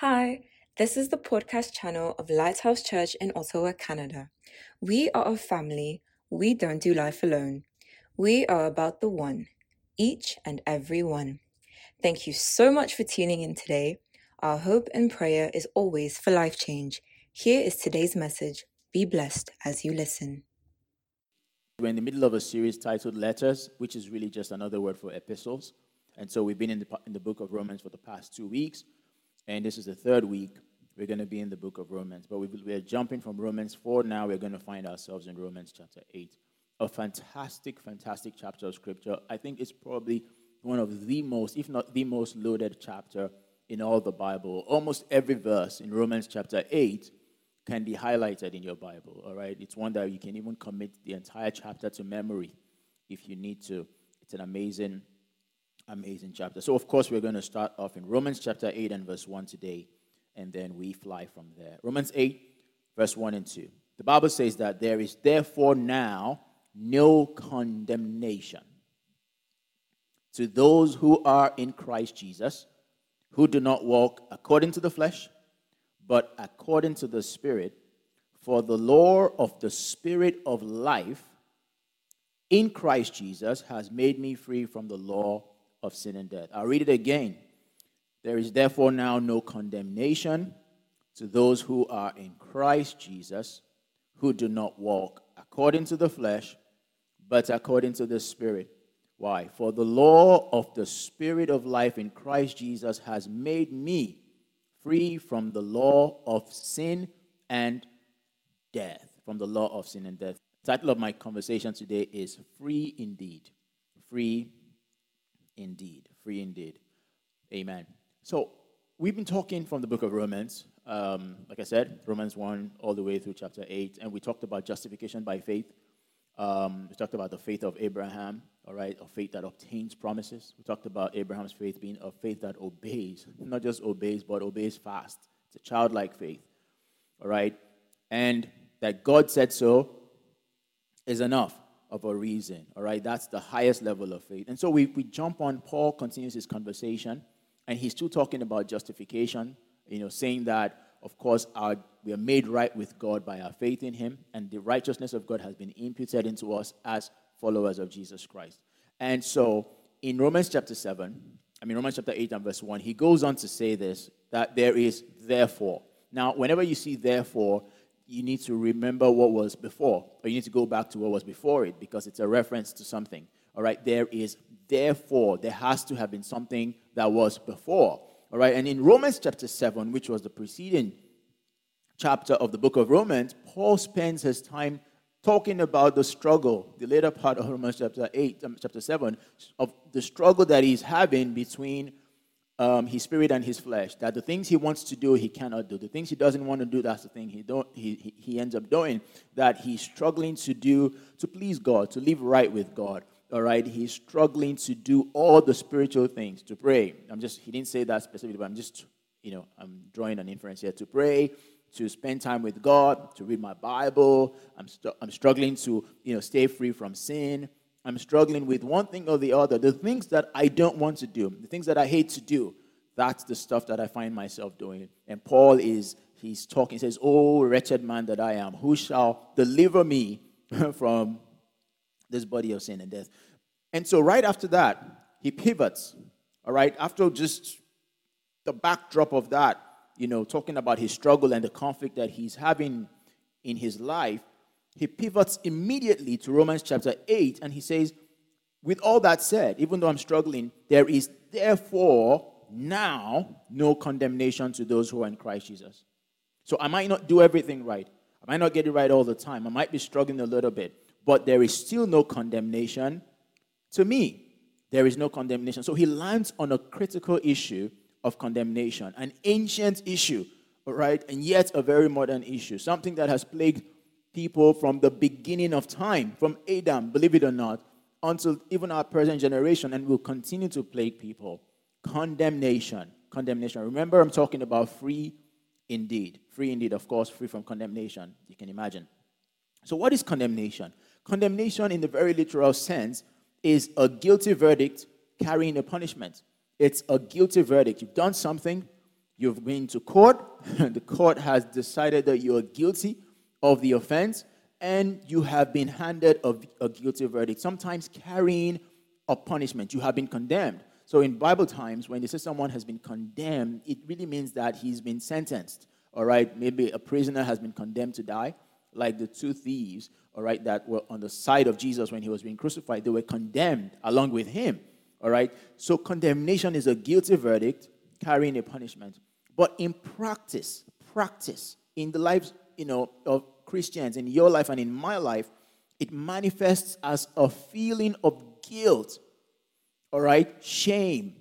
Hi, this is the podcast channel of Lighthouse Church in Ottawa, Canada. We are a family. We don't do life alone. We are about the one, each and every one. Thank you so much for tuning in today. Our hope and prayer is always for life change. Here is today's message. Be blessed as you listen. We're in the middle of a series titled Letters, which is really just another word for epistles. And so we've been in the, in the book of Romans for the past two weeks. And this is the third week. We're going to be in the book of Romans. But we, we're jumping from Romans 4 now. We're going to find ourselves in Romans chapter 8. A fantastic, fantastic chapter of scripture. I think it's probably one of the most, if not the most loaded chapter in all the Bible. Almost every verse in Romans chapter 8 can be highlighted in your Bible, all right? It's one that you can even commit the entire chapter to memory if you need to. It's an amazing, amazing chapter. So, of course, we're going to start off in Romans chapter 8 and verse 1 today, and then we fly from there. Romans 8, verse 1 and 2. The Bible says that there is therefore now no condemnation to those who are in Christ Jesus, who do not walk according to the flesh but according to the Spirit. For the law of the Spirit of life in Christ Jesus has made me free from the law of sin and death. I'll read it again. There is therefore now no condemnation to those who are in Christ Jesus, who do not walk according to the flesh, but according to the Spirit. Why? For the law of the Spirit of life in Christ Jesus has made me free from the law of sin and death. From the law of sin and death. The title of my conversation today is Free Indeed. Free Indeed. Free Indeed. Amen. So, we've been talking from the book of Romans. Um, like I said, Romans 1 all the way through chapter 8. And we talked about justification by faith. Um, we talked about the faith of Abraham, all right, a faith that obtains promises. We talked about Abraham's faith being a faith that obeys, not just obeys, but obeys fast. It's a childlike faith, all right, and that God said so is enough of a reason, all right. That's the highest level of faith. And so we, we jump on. Paul continues his conversation, and he's still talking about justification, you know, saying that of course, our, we are made right with God by our faith in Him, and the righteousness of God has been imputed into us as followers of Jesus Christ. And so, in Romans chapter 7, I mean, Romans chapter 8 and verse 1, he goes on to say this that there is therefore. Now, whenever you see therefore, you need to remember what was before, or you need to go back to what was before it because it's a reference to something. All right, there is therefore, there has to have been something that was before. All right, and in Romans chapter 7, which was the preceding chapter of the book of Romans, Paul spends his time talking about the struggle, the later part of Romans chapter 8, um, chapter 7, of the struggle that he's having between um, his spirit and his flesh. That the things he wants to do, he cannot do. The things he doesn't want to do, that's the thing he, don't, he, he, ends up doing. That he's struggling to do to please God, to live right with God all right, he's struggling to do all the spiritual things, to pray. I'm just, he didn't say that specifically, but I'm just, you know, I'm drawing an inference here to pray, to spend time with God, to read my Bible. I'm, st- I'm struggling to, you know, stay free from sin. I'm struggling with one thing or the other. The things that I don't want to do, the things that I hate to do, that's the stuff that I find myself doing. And Paul is, he's talking, he says, Oh, wretched man that I am, who shall deliver me from this body of sin and death. And so, right after that, he pivots. All right, after just the backdrop of that, you know, talking about his struggle and the conflict that he's having in his life, he pivots immediately to Romans chapter 8 and he says, With all that said, even though I'm struggling, there is therefore now no condemnation to those who are in Christ Jesus. So I might not do everything right. I might not get it right all the time. I might be struggling a little bit but there is still no condemnation to me. There is no condemnation. So he lands on a critical issue of condemnation, an ancient issue, right? And yet a very modern issue, something that has plagued people from the beginning of time, from Adam, believe it or not, until even our present generation, and will continue to plague people. Condemnation. Condemnation. Remember, I'm talking about free indeed. Free indeed, of course, free from condemnation. You can imagine. So, what is condemnation? Condemnation, in the very literal sense, is a guilty verdict carrying a punishment. It's a guilty verdict. You've done something, You've been to court, and the court has decided that you are guilty of the offense, and you have been handed a, a guilty verdict, sometimes carrying a punishment. You have been condemned. So in Bible times, when they say someone has been condemned, it really means that he's been sentenced. All right, maybe a prisoner has been condemned to die, like the two thieves, all right, that were on the side of Jesus when he was being crucified. They were condemned along with him. All right, so condemnation is a guilty verdict carrying a punishment. But in practice, practice in the lives, you know, of Christians, in your life and in my life, it manifests as a feeling of guilt, all right, shame,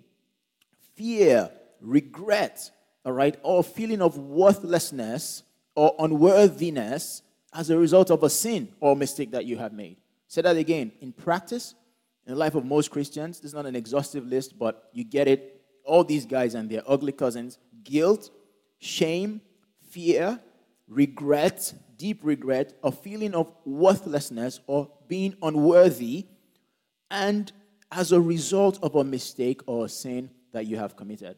fear, regret, all right, or feeling of worthlessness or unworthiness as a result of a sin or mistake that you have made. Say that again. In practice, in the life of most Christians, this is not an exhaustive list, but you get it. All these guys and their ugly cousins guilt, shame, fear, regret, deep regret, a feeling of worthlessness or being unworthy, and as a result of a mistake or a sin that you have committed.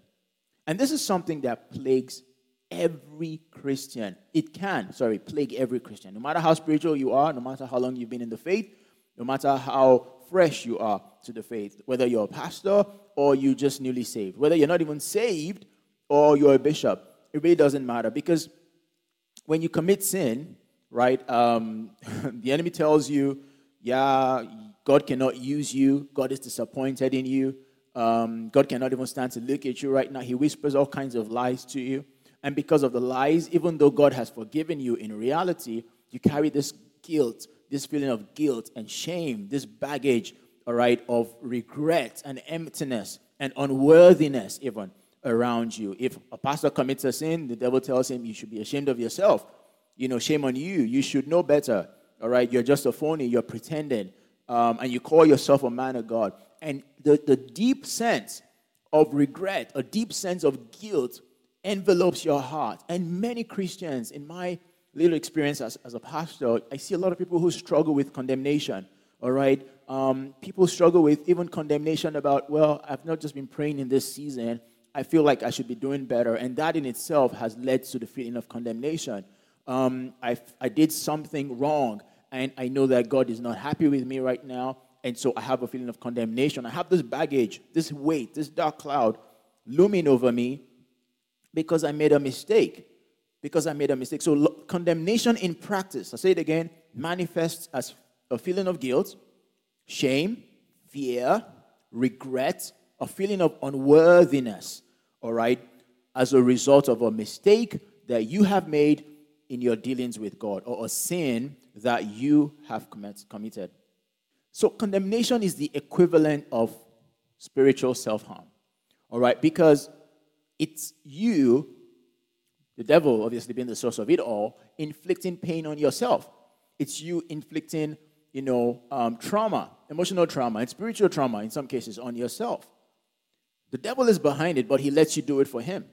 And this is something that plagues every Christian. It can, sorry, plague every Christian. No matter how spiritual you are, no matter how long you've been in the faith, no matter how fresh you are to the faith, whether you're a pastor or you just newly saved, whether you're not even saved or you're a bishop, it really doesn't matter because when you commit sin, right, um, the enemy tells you, yeah, God cannot use you, God is disappointed in you, um, God cannot even stand to look at you right now. He whispers all kinds of lies to you. And because of the lies, even though God has forgiven you, in reality, you carry this guilt, this feeling of guilt and shame, this baggage, all right, of regret and emptiness and unworthiness, even around you. If a pastor commits a sin, the devil tells him, You should be ashamed of yourself. You know, shame on you. You should know better. All right, you're just a phony, you're pretending. Um, and you call yourself a man of God. And the, the deep sense of regret, a deep sense of guilt envelopes your heart. And many Christians, in my little experience as, as a pastor, I see a lot of people who struggle with condemnation. All right? Um, people struggle with even condemnation about, well, I've not just been praying in this season, I feel like I should be doing better. And that in itself has led to the feeling of condemnation. Um, I, I did something wrong, and I know that God is not happy with me right now. And so I have a feeling of condemnation. I have this baggage, this weight, this dark cloud looming over me because I made a mistake. Because I made a mistake. So, lo- condemnation in practice, I say it again, manifests as a feeling of guilt, shame, fear, regret, a feeling of unworthiness, all right, as a result of a mistake that you have made in your dealings with God or a sin that you have committed. So, condemnation is the equivalent of spiritual self harm, all right, because it's you, the devil obviously being the source of it all, inflicting pain on yourself. It's you inflicting, you know, um, trauma, emotional trauma, and spiritual trauma in some cases on yourself. The devil is behind it, but he lets you do it for him.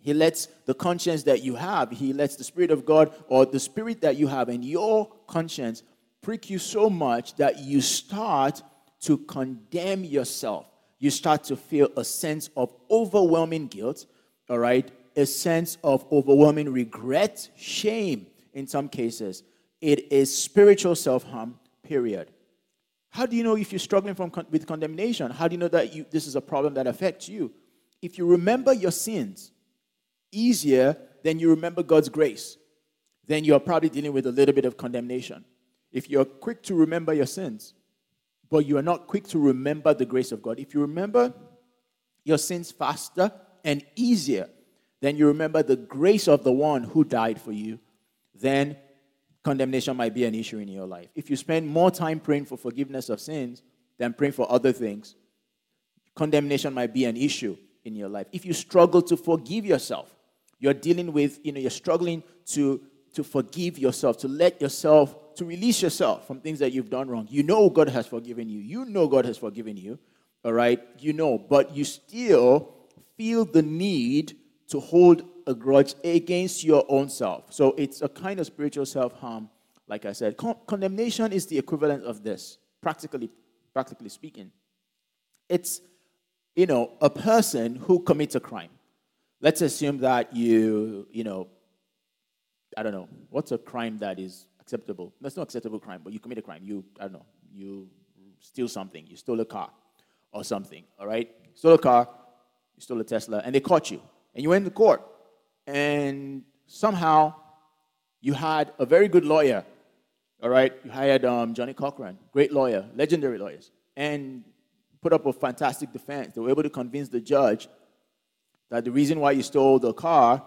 He lets the conscience that you have, he lets the Spirit of God or the Spirit that you have and your conscience prick you so much that you start to condemn yourself. You start to feel a sense of overwhelming guilt, all right? A sense of overwhelming regret, shame in some cases. It is spiritual self harm, period. How do you know if you're struggling from, with condemnation? How do you know that you, this is a problem that affects you? If you remember your sins easier than you remember God's grace, then you're probably dealing with a little bit of condemnation. If you're quick to remember your sins, but you are not quick to remember the grace of God, if you remember your sins faster and easier than you remember the grace of the one who died for you, then condemnation might be an issue in your life. If you spend more time praying for forgiveness of sins than praying for other things, condemnation might be an issue in your life. If you struggle to forgive yourself, you're dealing with, you know, you're struggling to, to forgive yourself, to let yourself, to release yourself from things that you've done wrong. You know God has forgiven you. You know God has forgiven you, all right? You know, but you still feel the need to hold a grudge against your own self. So it's a kind of spiritual self harm, like I said. Con- condemnation is the equivalent of this, practically, practically speaking. It's, you know, a person who commits a crime. let's assume that you, you know, I don't know, what's a crime that is acceptable? That's not acceptable crime, but you commit a crime. You, I don't know, you steal something. You stole a car or something, all right? Stole a car, you stole a Tesla, and they caught you. And you went to court. And somehow you had a very good lawyer, all right? You hired um, Johnnie Cochran, great lawyer, legendary lawyers, and put up a fantastic defense. They were able to convince the judge that the reason why you stole the car,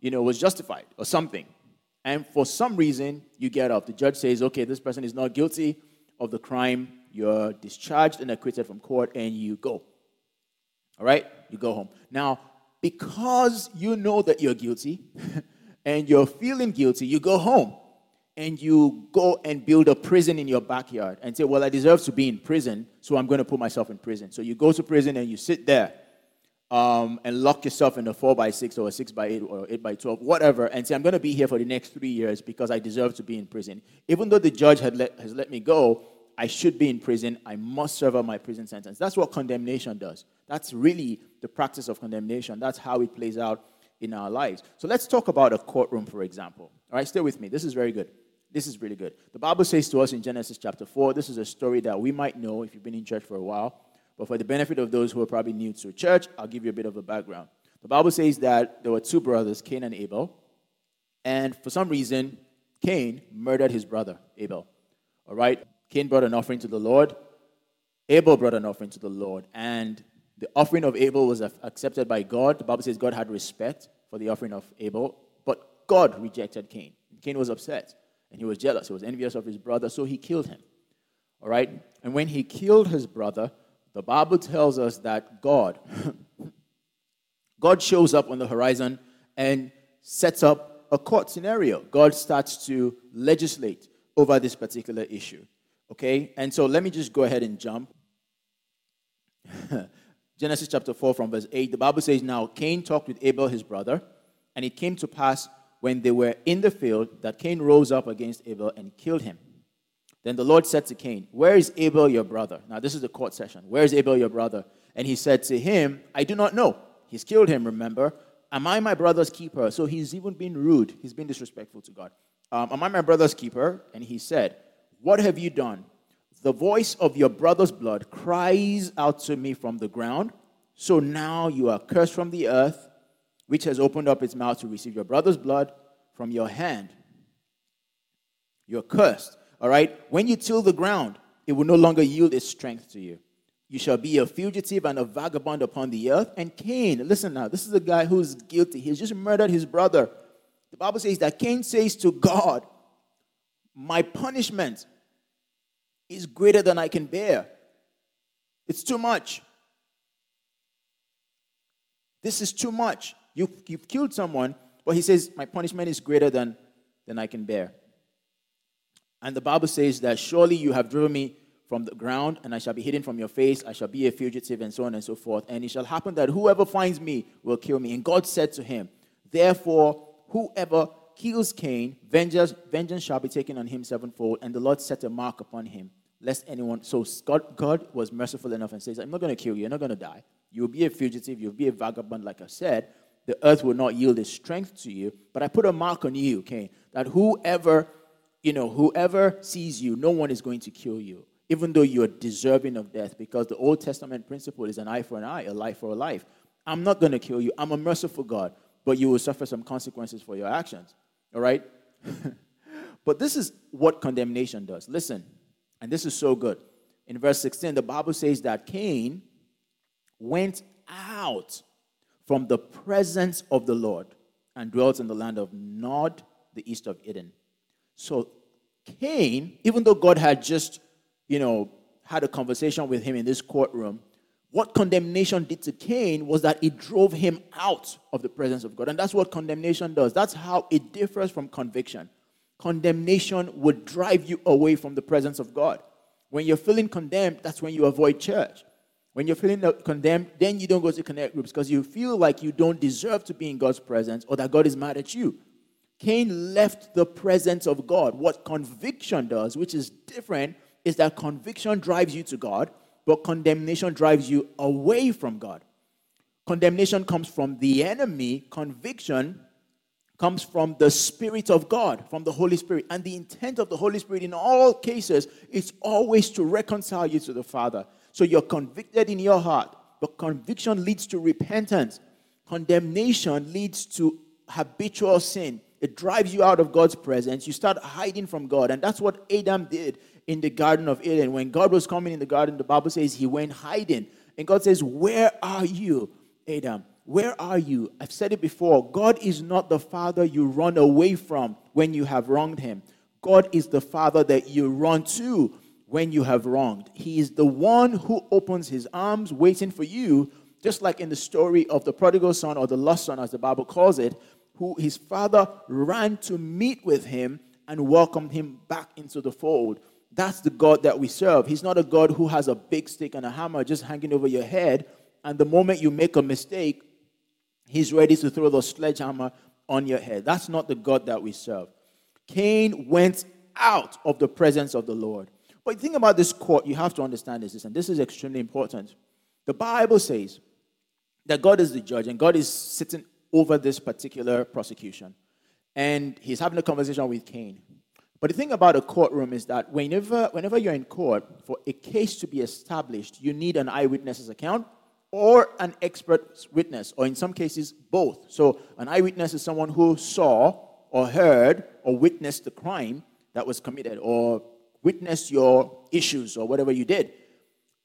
you know, was justified or something. And for some reason, you get off. The judge says, okay, this person is not guilty of the crime. You're discharged and acquitted from court, and you go. All right? You go home. Now, because you know that you're guilty and you're feeling guilty, you go home and you go and build a prison in your backyard and say, Well, I deserve to be in prison, so I'm going to put myself in prison. So you go to prison and you sit there um, and lock yourself in a 4 by 6 or a 6 by 8 or 8 by 12, whatever, and say, I'm going to be here for the next three years because I deserve to be in prison. Even though the judge had let, has let me go, I should be in prison. I must serve out my prison sentence. That's what condemnation does. That's really the practice of condemnation. That's how it plays out in our lives. So let's talk about a courtroom, for example. All right, stay with me. This is very good. This is really good. The Bible says to us in Genesis chapter 4, this is a story that we might know if you've been in church for a while. But for the benefit of those who are probably new to church, I'll give you a bit of a background. The Bible says that there were two brothers, Cain and Abel. And for some reason, Cain murdered his brother, Abel. All right? Cain brought an offering to the Lord. Abel brought an offering to the Lord. And the offering of Abel was accepted by God. The Bible says God had respect for the offering of Abel. But God rejected Cain. Cain was upset and he was jealous. He was envious of his brother, so he killed him. All right? And when he killed his brother, the Bible tells us that God, God shows up on the horizon and sets up a court scenario. God starts to legislate over this particular issue. Okay? And so let me just go ahead and jump. Genesis chapter 4 from verse 8. The Bible says, Now Cain talked with Abel his brother, and it came to pass when they were in the field that Cain rose up against Abel and killed him. Then the Lord said to Cain, Where is Abel your brother? Now, this is the court session. Where is Abel your brother? And he said to him, I do not know. He's killed him, remember? Am I my brother's keeper? So he's even been rude. He's been disrespectful to God. Um, Am I my brother's keeper? And he said, What have you done? The voice of your brother's blood cries out to me from the ground. So now you are cursed from the earth, which has opened up its mouth to receive your brother's blood from your hand. You're cursed. All right? When you till the ground, it will no longer yield its strength to you. You shall be a fugitive and a vagabond upon the earth. And Cain, listen now, this is a guy who's guilty. He's just murdered his brother. The Bible says that Cain says to God, My punishment is greater than I can bear. It's too much. This is too much. You've, you've killed someone, but he says, My punishment is greater than, than I can bear. And the Bible says that surely you have driven me from the ground, and I shall be hidden from your face. I shall be a fugitive, and so on and so forth. And it shall happen that whoever finds me will kill me. And God said to him, Therefore, whoever kills Cain, vengeance, vengeance shall be taken on him sevenfold. And the Lord set a mark upon him, lest anyone. So God, God was merciful enough and says, I'm not going to kill you. You're not going to die. You'll be a fugitive. You'll be a vagabond, like I said. The earth will not yield its strength to you. But I put a mark on you, Cain, that whoever you know, whoever sees you, no one is going to kill you, even though you're deserving of death, because the Old Testament principle is an eye for an eye, a life for a life. I'm not going to kill you. I'm a merciful God, but you will suffer some consequences for your actions. All right? but this is what condemnation does. Listen, and this is so good. In verse 16, the Bible says that Cain went out from the presence of the Lord and dwelt in the land of Nod, the east of Eden. So Cain, even though God had just, you know, had a conversation with him in this courtroom, what condemnation did to Cain was that it drove him out of the presence of God. And that's what condemnation does. That's how it differs from conviction. Condemnation would drive you away from the presence of God. When you're feeling condemned, that's when you avoid church. When you're feeling condemned, then you don't go to connect groups because you feel like you don't deserve to be in God's presence or that God is mad at you. Cain left the presence of God. What conviction does, which is different, is that conviction drives you to God, but condemnation drives you away from God. Condemnation comes from the enemy, conviction comes from the Spirit of God, from the Holy Spirit. And the intent of the Holy Spirit in all cases is always to reconcile you to the Father. So you're convicted in your heart, but conviction leads to repentance. Condemnation leads to habitual sin. It drives you out of God's presence. You start hiding from God. And that's what Adam did in the Garden of Eden. When God was coming in the garden, the Bible says he went hiding. And God says, Where are you, Adam? Where are you? I've said it before. God is not the father you run away from when you have wronged him. God is the father that you run to when you have wronged. He is the one who opens his arms waiting for you, just like in the story of the prodigal son or the lost son, as the Bible calls it, who his father ran to meet with him and welcomed him back into the fold. That's the God that we serve. He's not a God who has a big stick and a hammer just hanging over your head. And the moment you make a mistake, he's ready to throw the sledgehammer on your head. That's not the God that we serve. Cain went out of the presence of the Lord. But the thing about this court, you have to understand this, and this is extremely important. The Bible says that God is the judge, and God is sitting over this particular prosecution. And he's having a conversation with Cain. But the thing about a courtroom is that whenever, whenever you're in court, for a case to be established, you need an eyewitness's account or an expert witness, or in some cases, both. So, an eyewitness is someone who saw or heard or witnessed the crime that was committed or witnessed your issues or whatever you did.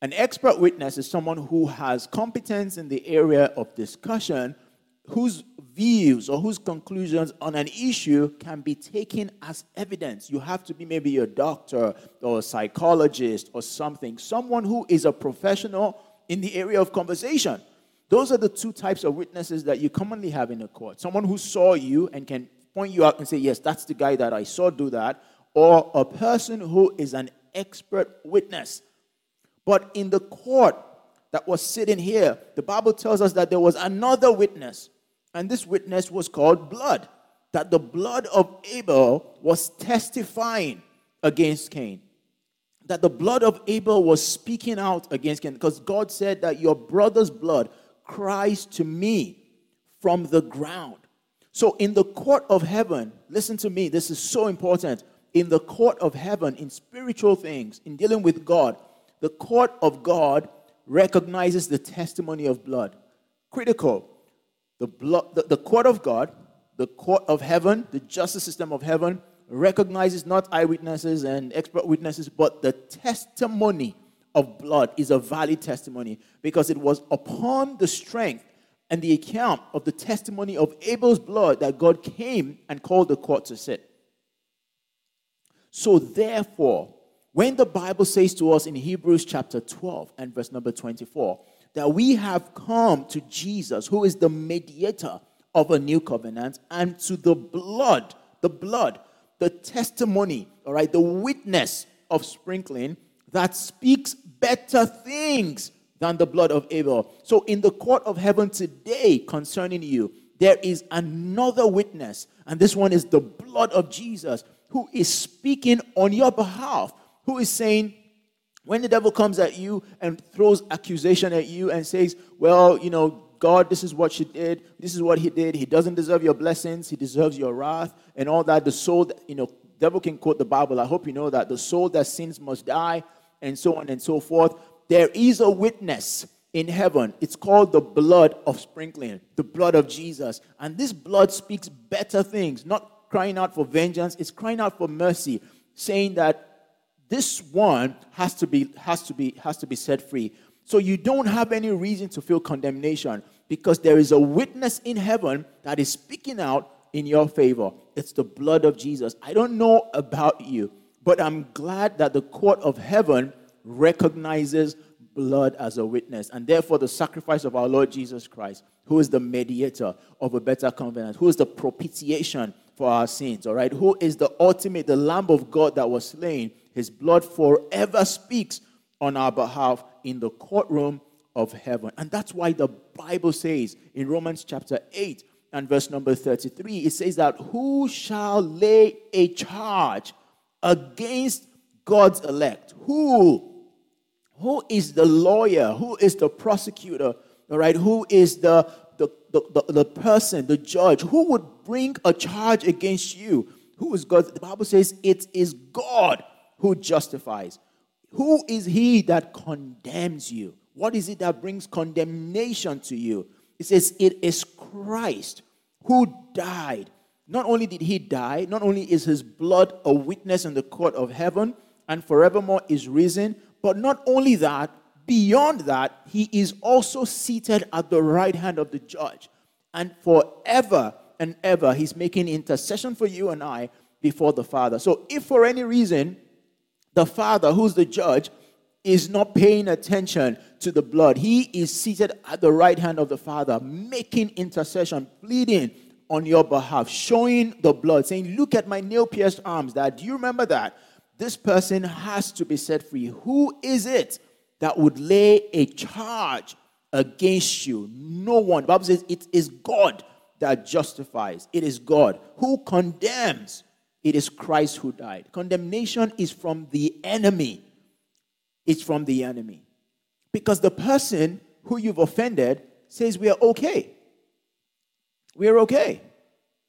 An expert witness is someone who has competence in the area of discussion whose views or whose conclusions on an issue can be taken as evidence. You have to be maybe a doctor or a psychologist or something, someone who is a professional in the area of conversation. Those are the two types of witnesses that you commonly have in a court. Someone who saw you and can point you out and say, Yes, that's the guy that I saw do that, or a person who is an expert witness. But in the court that was sitting here, the Bible tells us that there was another witness and this witness was called blood, that the blood of Abel was testifying against Cain. That the blood of Abel was speaking out against Cain, because God said that your brother's blood cries to me from the ground. So, in the court of heaven, listen to me, this is so important. In the court of heaven, in spiritual things, in dealing with God, the court of God recognizes the testimony of blood. Critical. The, blood, the, the court of God, the court of heaven, the justice system of heaven, recognizes not eyewitnesses and expert witnesses, but the testimony of blood is a valid testimony because it was upon the strength and the account of the testimony of Abel's blood that God came and called the court to sit. So, therefore, when the Bible says to us in Hebrews chapter 12 and verse number 24, that we have come to Jesus, who is the mediator of a new covenant, and to the blood, the blood, the testimony, all right, the witness of sprinkling that speaks better things than the blood of Abel. So, in the court of heaven today concerning you, there is another witness, and this one is the blood of Jesus, who is speaking on your behalf, who is saying, when the devil comes at you and throws accusation at you and says, Well, you know, God, this is what she did, this is what he did, he doesn't deserve your blessings, he deserves your wrath, and all that, the soul, that, you know, devil can quote the Bible. I hope you know that. The soul that sins must die, and so on and so forth. There is a witness in heaven. It's called the blood of sprinkling, the blood of Jesus. And this blood speaks better things, not crying out for vengeance, it's crying out for mercy, saying that this one has to be has to be has to be set free. So you don't have any reason to feel condemnation because there is a witness in heaven that is speaking out in your favor. It's the blood of jesus. I don't know about you but i'm glad that the court of heaven recognizes blood as a witness and therefore the sacrifice of our lord jesus christ who is the mediator of a better covenant who is the propitiation for our sins all right? Who is the ultimate the lamb of god that was slain his blood forever speaks on our behalf in the courtroom of heaven. And that's why the Bible says in Romans chapter 8 and verse number 33, it says that who shall lay a charge against God's elect? Who? Who is the lawyer? Who is the prosecutor all right, who is the, the, the, the, the person, the judge, who would bring a charge against you? Who is God? The Bible says it is God who justifies. Who is he that condemns you? What is it that brings condemnation to you? It says it is Christ who died. Not only did he die, not only is his blood a witness in the court of heaven and forevermore is risen, but not only that, beyond that, he is also seated at the right hand of the judge. And forever and ever, he's making intercession for you and I before the Father. So if for any reason the Father, who's the judge, is not paying attention to the blood, he is seated at the right hand of the Father, making intercession, pleading on your behalf, showing the blood, saying, Look at my nail pierced arms. That do you remember that? This person has to be set free. Who is it that would lay a charge against you? No one. The Bible says it is God that justifies. It is God who condemns. It is Christ who died. Condemnation is from the enemy. It's from the enemy. Because the person who you've offended says we are okay. We are okay.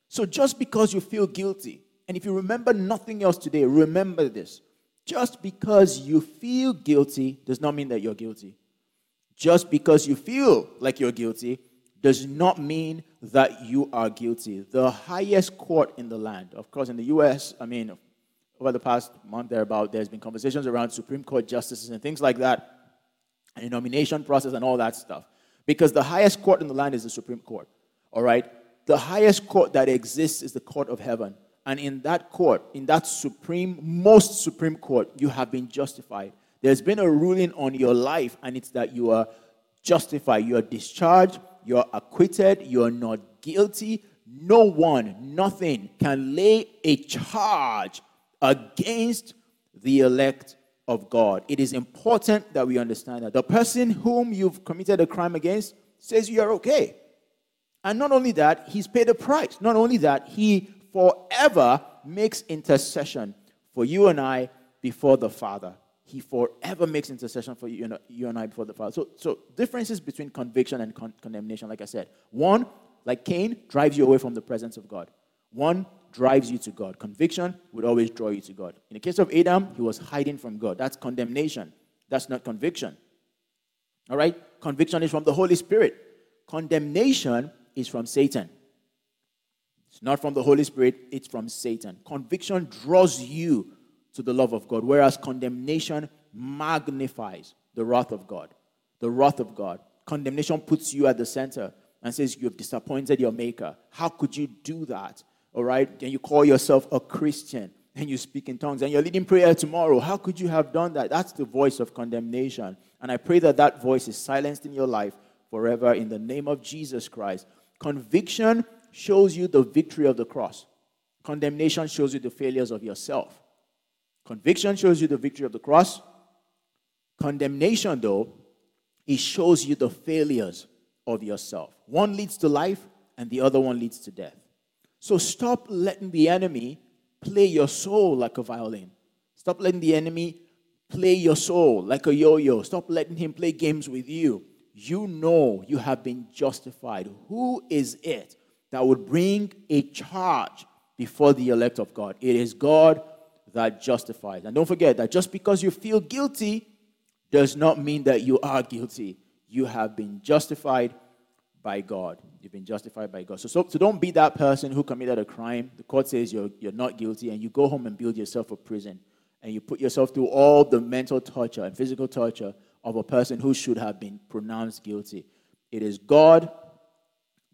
So just because you feel guilty, and if you remember nothing else today, remember this. Just because you feel guilty does not mean that you're guilty. Just because you feel like you're guilty does not mean that you are guilty. The highest court in the land, of course, in the US, I mean, over the past month thereabout, there's been conversations around Supreme Court justices and things like that, and the nomination process and all that stuff. Because the highest court in the land is the Supreme Court. All right? The highest court that exists is the court of heaven. And in that court, in that supreme, most supreme court, you have been justified. There's been a ruling on your life, and it's that you are justified. You are discharged, you're acquitted, you're not guilty. No one, nothing can lay a charge against the elect of God. It is important that we understand that. The person whom you've committed a crime against says you are okay. And not only that, he's paid a price. Not only that, he forever makes intercession for you and I before the Father. He forever makes intercession for you and, uh, you and I before the Father. So, so differences between conviction and con- condemnation, like I said. One, like Cain, drives you away from the presence of God. One drives you to God. Conviction would always draw you to God. In the case of Adam, he was hiding from God. That's condemnation. That's not conviction. All right? Conviction is from the Holy Spirit. Condemnation is from Satan. It's not from the Holy Spirit, it's from Satan. Conviction draws you to the love of God, whereas condemnation magnifies the wrath of God. The wrath of God. Condemnation puts you at the center and says, You have disappointed your Maker. How could you do that? All right? And you call yourself a Christian and you speak in tongues and you're leading prayer tomorrow. How could you have done that? That's the voice of condemnation. And I pray that that voice is silenced in your life forever in the name of Jesus Christ. Conviction shows you the victory of the cross, condemnation shows you the failures of yourself. Conviction shows you the victory of the cross. Condemnation, though, it shows you the failures of yourself. One leads to life, and the other one leads to death. So stop letting the enemy play your soul like a violin. Stop letting the enemy play your soul like a yo yo. Stop letting him play games with you you know you have been justified. Who is it that would bring a charge before the elect of God? It is God that justifies. And don't forget that just because you feel guilty does not mean that you are guilty. You have been justified by God. You've been justified by God. So, so, so don't be that person who committed a crime. The court says you're, you're not guilty, and you go home and build yourself a prison. And you put yourself through all the mental torture and physical torture of a person who should have been pronounced guilty. It is God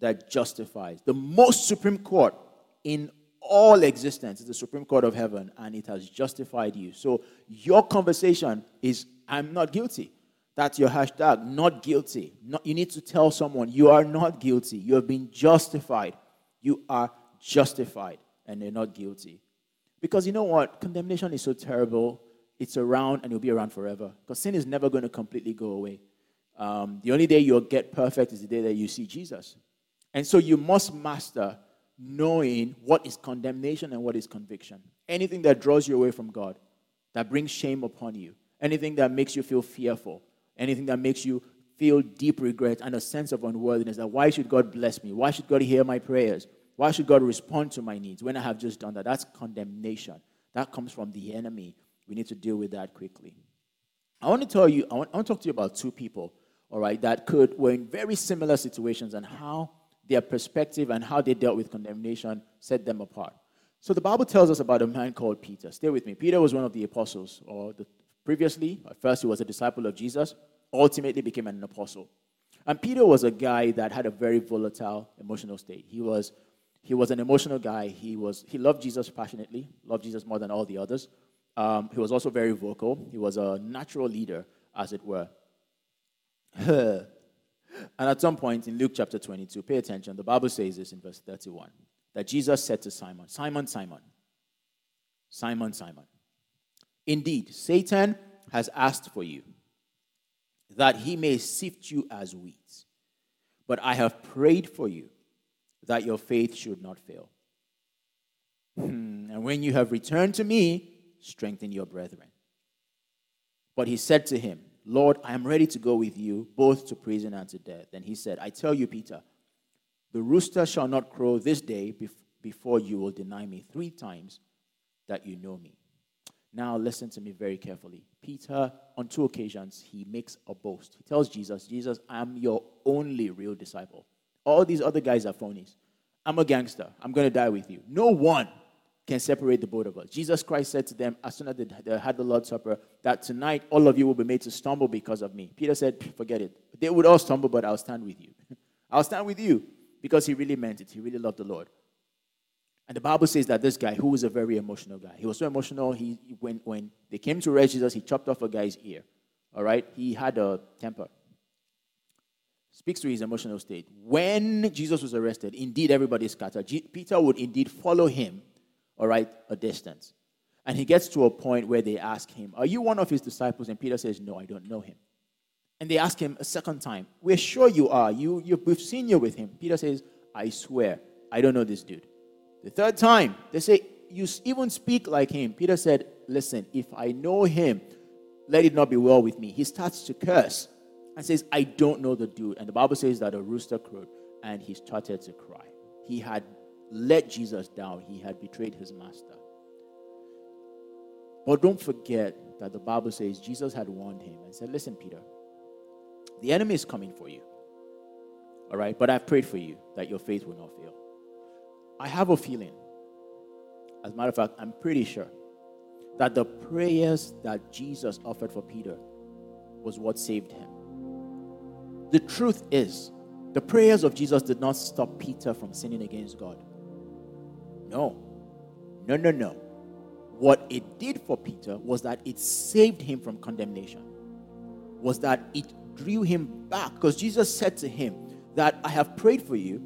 that justifies. The most supreme court in all existence is the Supreme Court of Heaven, and it has justified you. So your conversation is, I'm not guilty. That's your hashtag, not guilty. Not, you need to tell someone you are not guilty. You have been justified. You are justified, and they're not guilty. Because you know what? Condemnation is so terrible it's around and it'll be around forever. Because sin is never going to completely go away. Um, the only day you'll get perfect is the day that you see Jesus. And so you must master knowing what is condemnation and what is conviction. Anything that draws you away from God, that brings shame upon you, anything that makes you feel fearful, anything that makes you feel deep regret and a sense of unworthiness that why should God bless me? Why should God hear my prayers? Why should God respond to my needs when I have just done that? That's condemnation. That comes from the enemy. We need to deal with that quickly. I want to tell you, I want, I want to talk to you about two people, all right, that could were in very similar situations and how their perspective and how they dealt with condemnation set them apart. So the Bible tells us about a man called Peter. Stay with me. Peter was one of the apostles, or the, previously, at first he was a disciple of Jesus, ultimately became an apostle. And Peter was a guy that had a very volatile emotional state. He was, he was an emotional guy. He, was, he loved Jesus passionately, loved Jesus more than all the others. Um, he was also very vocal. He was a natural leader, as it were. and at some point in Luke chapter 22, pay attention, the Bible says this in verse 31 that Jesus said to Simon, Simon, Simon, Simon, Simon, indeed, Satan has asked for you that he may sift you as wheat. But I have prayed for you that your faith should not fail. Hmm, and when you have returned to me, strengthen your brethren. But he said to him, Lord, I am ready to go with you both to prison and to death. And he said, I tell you, Peter, the rooster shall not crow this day before you will deny me three times that you know me. Now, listen to me very carefully. Peter, on two occasions, he makes a boast. He tells Jesus, Jesus, I'm your only real disciple. All these other guys are phonies. I'm a gangster. I'm going to die with you. No one can separate the both of us. Jesus Christ said to them, as soon as they had the Lord's Supper, that tonight all of you will be made to stumble because of me. Peter said, Forget it. They would all stumble, but I'll stand with you. I'll stand with you because he really meant it. He really loved the Lord. And the Bible says that this guy, who was a very emotional guy, he was so emotional, he, when, when they came to arrest Jesus, he chopped off a guy's ear. All right? He had a temper. Speaks to his emotional state. When Jesus was arrested, indeed everybody scattered. Peter would indeed follow him, all right, a distance. And he gets to a point where they ask him, Are you one of his disciples? And Peter says, No, I don't know him. And they ask him a second time, We're sure you are. You, you, we've seen you with him. Peter says, I swear, I don't know this dude. The third time, they say, You even speak like him. Peter said, Listen, if I know him, let it not be well with me. He starts to curse and says, I don't know the dude. And the Bible says that a rooster crowed and he started to cry. He had let Jesus down, he had betrayed his master. But don't forget that the Bible says Jesus had warned him and said, Listen, Peter, the enemy is coming for you. All right, but I've prayed for you that your faith will not fail. I have a feeling, as a matter of fact, I'm pretty sure that the prayers that Jesus offered for Peter was what saved him. The truth is, the prayers of Jesus did not stop Peter from sinning against God. No, no, no, no. What it did for Peter was that it saved him from condemnation, was that it drew him back. Because Jesus said to him, That I have prayed for you,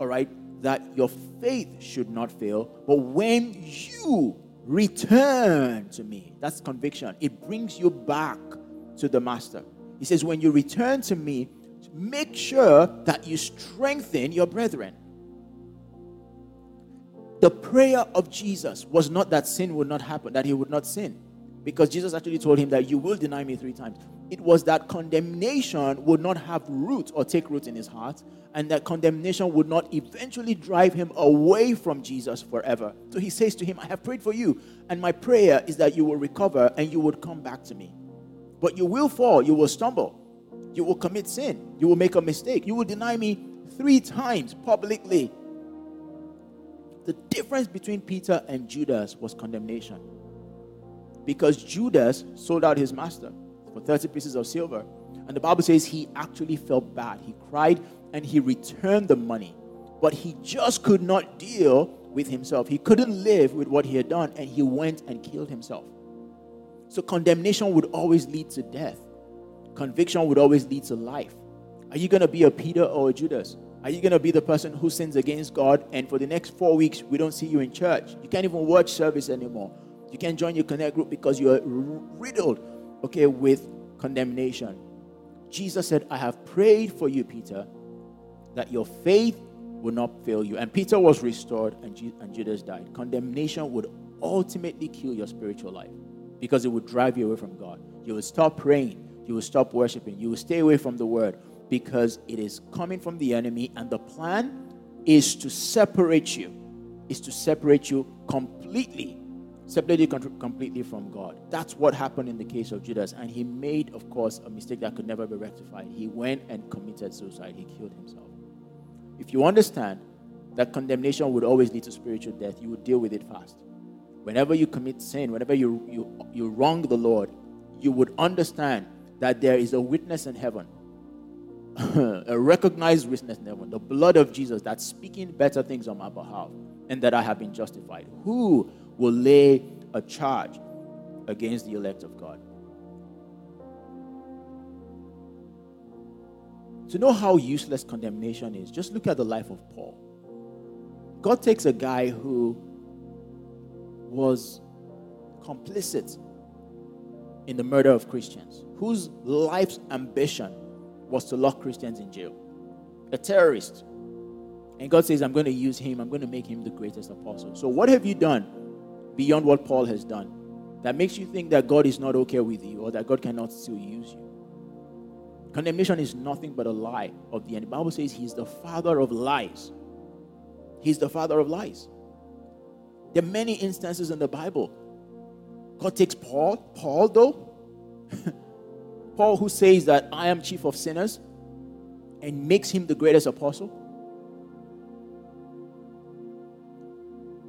all right, that your faith should not fail. But when you return to me, that's conviction. It brings you back to the master. He says, when you return to me, make sure that you strengthen your brethren. The prayer of Jesus was not that sin would not happen, that he would not sin. Because Jesus actually told him that you will deny me three times it was that condemnation would not have root or take root in his heart, and that condemnation would not eventually drive him away from Jesus forever. So he says to him, I have prayed for you, and my prayer is that you will recover and you would come back to me. But you will fall, you will stumble, you will commit sin, you will make a mistake, you will deny me three times publicly. The difference between Peter and Judas was condemnation. Because Judas sold out his master for 30 pieces of silver. And the Bible says he actually felt bad. He cried and he returned the money. But he just could not deal with himself. He couldn't live with what he had done and he went and killed himself. So condemnation would always lead to death. Conviction would always lead to life. Are you going to be a Peter or a Judas? Are you going to be the person who sins against God and for the next four weeks we don't see you in church? You can't even watch service anymore. You can't join your connect group because you're riddled okay, with condemnation. Jesus said, I have prayed for you, Peter, that your faith will not fail you. And Peter was restored and, and Judas died. Condemnation would ultimately kill your spiritual life because it would drive you away from God. You will stop praying. You will stop worshiping. You will stay away from the word because it is coming from the enemy, and the plan is to separate you, is to separate you completely, separate you completely from God. That's what happened in the case of Judas, and he made, of course, a mistake that could never be rectified. He went and committed suicide. He killed himself. If you understand that condemnation would always lead to spiritual death, you would deal with it fast. Whenever you commit sin, whenever you, you, you wrong the Lord, you would understand that there is a witness in heaven, a recognized witness in heaven, the blood of Jesus that's speaking better things on my behalf, and that I have been justified. Who will lay a charge against the elect of God? To know how useless condemnation is, just look at the life of Paul. God takes a guy who was complicit in the murder of Christians, whose life's ambition was to lock Christians in jail, a terrorist. And God says, I'm going to use him, I'm going to make him the greatest apostle. So, what have you done beyond what Paul has done that makes you think that God is not okay with you or that God cannot still use you? Condemnation is nothing but a lie of the end. The Bible says he's the father of lies. He's the father of lies. There are many instances in the Bible. God takes Paul, Paul though, Paul who says that I am chief of sinners and makes him the greatest apostle.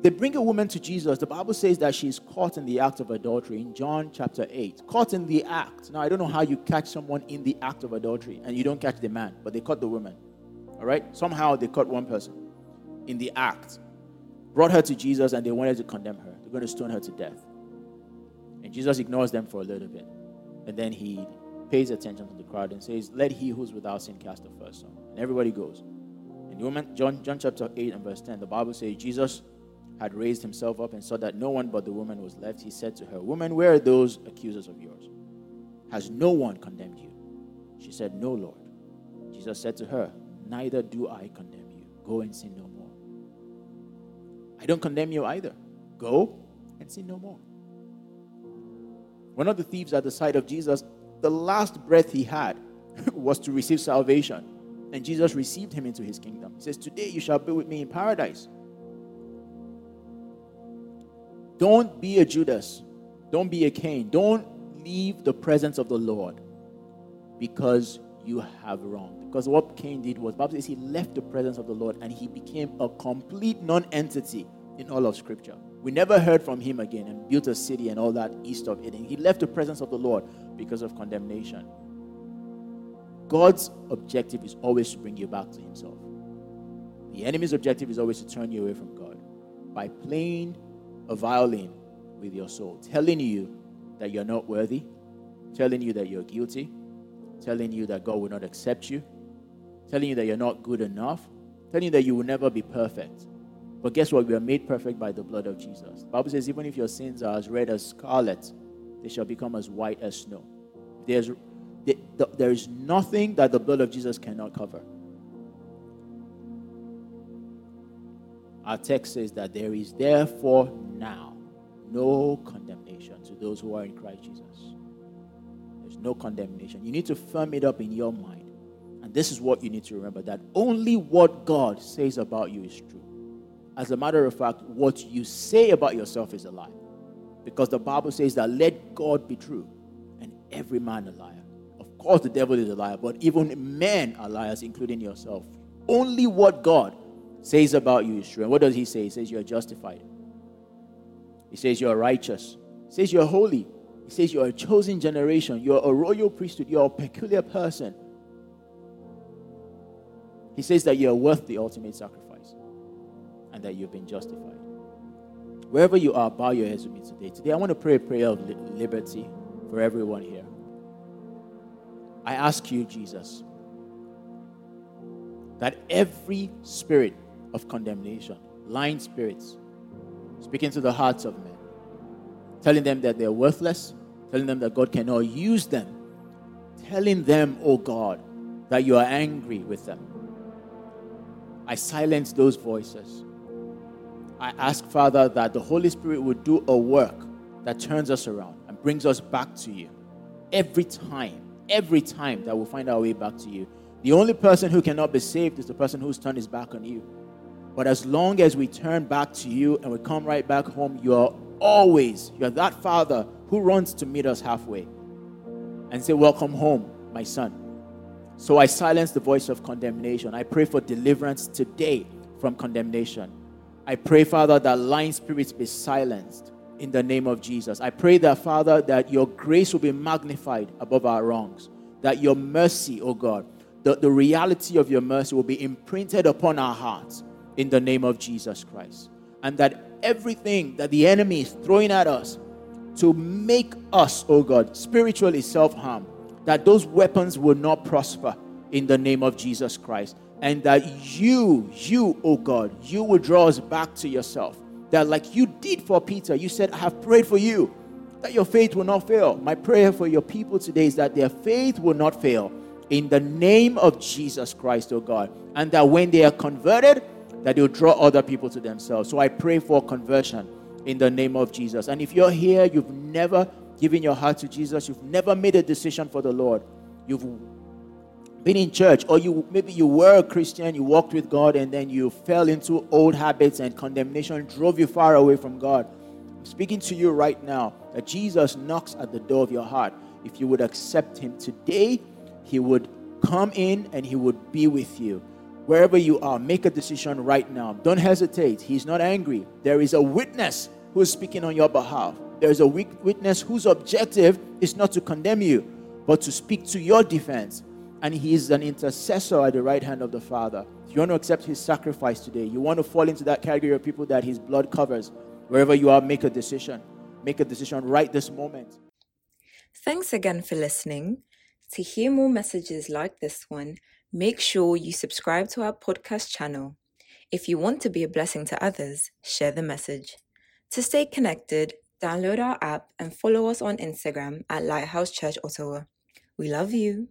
They bring a woman to Jesus. The Bible says that she is caught in the act of adultery in John chapter 8. Caught in the act. Now, I don't know how you catch someone in the act of adultery and you don't catch the man, but they caught the woman. All right? Somehow they caught one person in the act brought her to Jesus and they wanted to condemn her. They're going to stone her to death. And Jesus ignores them for a little bit. And then he pays attention to the crowd and says, Let he who's without sin cast the first stone. And everybody goes. And the woman, John, John chapter 8 and verse 10, the Bible says, Jesus had raised himself up and saw that no one but the woman was left. He said to her, Woman, where are those accusers of yours? Has no one condemned you? She said, No, Lord. Jesus said to her, Neither do I condemn you. Go and sin no more. I don't condemn you either. Go and sin no more. One of the thieves at the side of Jesus, the last breath he had was to receive salvation. And Jesus received him into his kingdom. He says, Today you shall be with me in paradise. Don't be a Judas. Don't be a Cain. Don't leave the presence of the Lord because you have wronged. Because what Cain did was, Bible says he left the presence of the Lord and he became a complete non-entity in all of Scripture. We never heard from him again and built a city and all that east of Eden. He left the presence of the Lord because of condemnation. God's objective is always to bring you back to himself. The enemy's objective is always to turn you away from God by playing a violin with your soul, telling you that you're not worthy, telling you that you're guilty, telling you that God will not accept you, telling you that you're not good enough, telling you that you will never be perfect. But guess what? We are made perfect by the blood of Jesus. The Bible says, even if your sins are as red as scarlet, they shall become as white as snow. There's, there is nothing that the blood of Jesus cannot cover. Our text says that there is therefore now no condemnation to those who are in Christ Jesus There's no condemnation. You need to firm it up in your mind. And this is what you need to remember that only what God says about you is true. As a matter of fact, what you say about yourself is a lie. Because the Bible says that let God be true and every man a liar. Of course, the devil is a liar, but even men are liars, including yourself. Only what God says about you is true. And what does he say? He says you're justified. He says you're righteous. He says you're holy. He says you're a chosen generation, you're a royal priesthood, you're a peculiar person. He says that you're worth the ultimate sacrifice and that you've been justified. Wherever you are, bow your heads with me today. Today, I want to pray a prayer of liberty for everyone here. I ask you, Jesus, that every spirit of condemnation, lying spirits, speaking to the hearts of men, telling them that they're worthless, telling them that God cannot use them, telling them, oh God, that you are angry with them. I silence those voices. I ask, Father, that the Holy Spirit would do a work that turns us around and brings us back to you every time every time that we'll find our way back to you. The only person who cannot be saved is the person who's turned his back on you. But as long as we turn back to you and we come right back home, you are always, you're that father who runs to meet us halfway and say, Welcome home, my son. So I silence the voice of condemnation. I pray for deliverance today from condemnation. I pray, Father, that lying spirits be silenced in the name of Jesus. I pray that, Father, that your grace will be magnified above our wrongs, that your mercy, oh God, the, the reality of your mercy will be imprinted upon our hearts in the name of Jesus Christ. And that everything that the enemy is throwing at us to make us, oh God, spiritually self harm, that those weapons will not prosper in the name of Jesus Christ. And that you, you, oh God, you will draw us back to yourself. That, like you did for Peter, you said, I have prayed for you that your faith will not fail. My prayer for your people today is that their faith will not fail in the name of Jesus Christ, oh God. And that when they are converted, that they'll draw other people to themselves. So I pray for conversion in the name of Jesus. And if you're here, you've never given your heart to Jesus, you've never made a decision for the Lord, you've been in church, or you maybe you were a Christian, you walked with God, and then you fell into old habits and condemnation drove you far away from God. I'm speaking to you right now that Jesus knocks at the door of your heart. If you would accept Him today, He would come in and He would be with you. Wherever you are, make a decision right now. Don't hesitate. He's not angry. There is a witness who is speaking on your behalf. There is a witness whose objective is not to condemn you, but to speak to your defense. And he is an intercessor at the right hand of the Father. If you want to accept his sacrifice today, you want to fall into that category of people that his blood covers, wherever you are, make a decision. Make a decision right this moment. Thanks again for listening. To hear more messages like this one, make sure you subscribe to our podcast channel. If you want to be a blessing to others, share the message. To stay connected, download our app and follow us on Instagram at Lighthouse Church Ottawa. We love you.